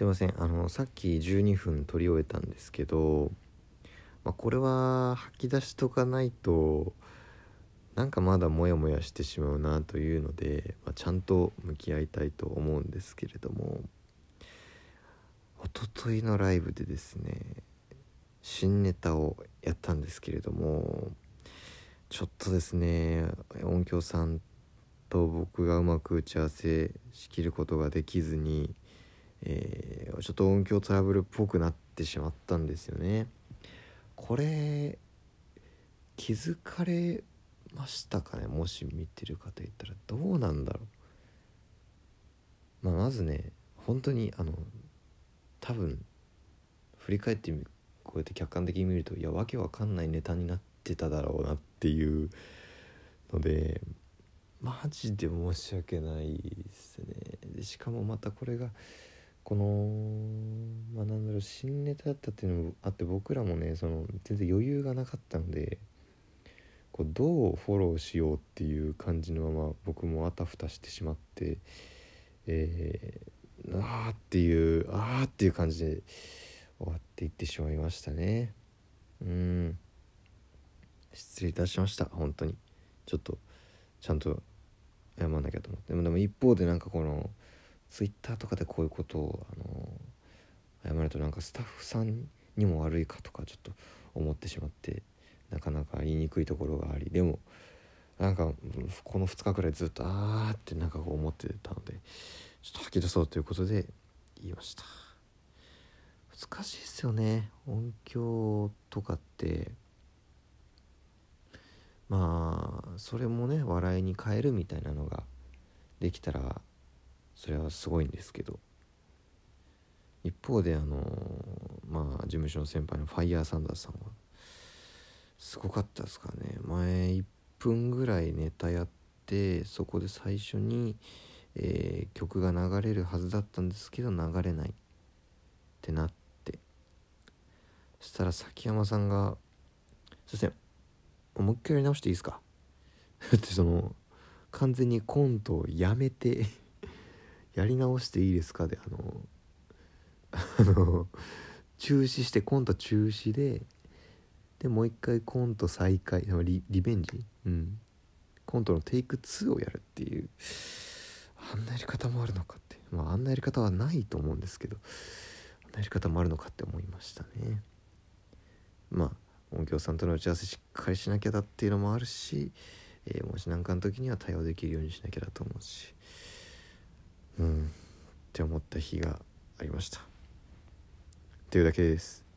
すいません。あのさっき12分撮り終えたんですけど、まあ、これは吐き出しとかないとなんかまだモヤモヤしてしまうなというので、まあ、ちゃんと向き合いたいと思うんですけれども一昨日のライブでですね新ネタをやったんですけれどもちょっとですね音響さんと僕がうまく打ち合わせしきることができずに、えー、ちょっと音響トラブルっぽくなってしまったんですよね。これ気づかれましたかね？もし見てる方いたらどうなんだろう？まあ、まずね本当にあの多分振り返ってみこうやって客観的に見るといやわけわかんないネタになってただろうなっていうのでマジで申し訳ないですねでしかもまたこれがこのまあなんだろう新ネタだったっていうのもあって僕らもねその全然余裕がなかったのでこうどうフォローしようっていう感じのまま僕もあたふたしてしまってえー、あーっていうあーっていう感じで終わっていってしまいましたね。うん。失礼いたしました本当に。ちょっとちゃんと謝んなきゃと思って。でもでも一方でなんかこのツイッターとかでこういうことをあの謝るとなんかスタッフさんにも悪いかとかちょっと思ってしまってなかなか言いにくいところがありでもなんかこの2日くらいずっとあーってなんかこう思ってたのでちょっと吐き出そうということで言いました。難しいですよね。音響とかってまあそれもね笑いに変えるみたいなのができたらそれはすごいんですけど。一方であのまあ事務所の先輩のファイヤーサンダーさんはすごかったですかね。前1分ぐらいネタやってそこで最初に、えー、曲が流れるはずだったんですけど流れないってなって。そしたら崎山さんが「すいませんもう一回やり直していいですか？ってその完全にコントをやめてやり直していいですかであの あの中止してコント中止ででもう一回コント再開リリベンジ？うん。コントのテイク2をやるっていうあんなやり方もあるのかって。まああんなやり方はないと思うんですけどあんなやり方もあるのかって思いましたね。まあ音響さんとの打ち合わせしっかりしなきゃだっていうのもあるし、えー、もし何かの時には対応できるようにしなきゃだと思うし。うん。って思った日がありました。というだけです。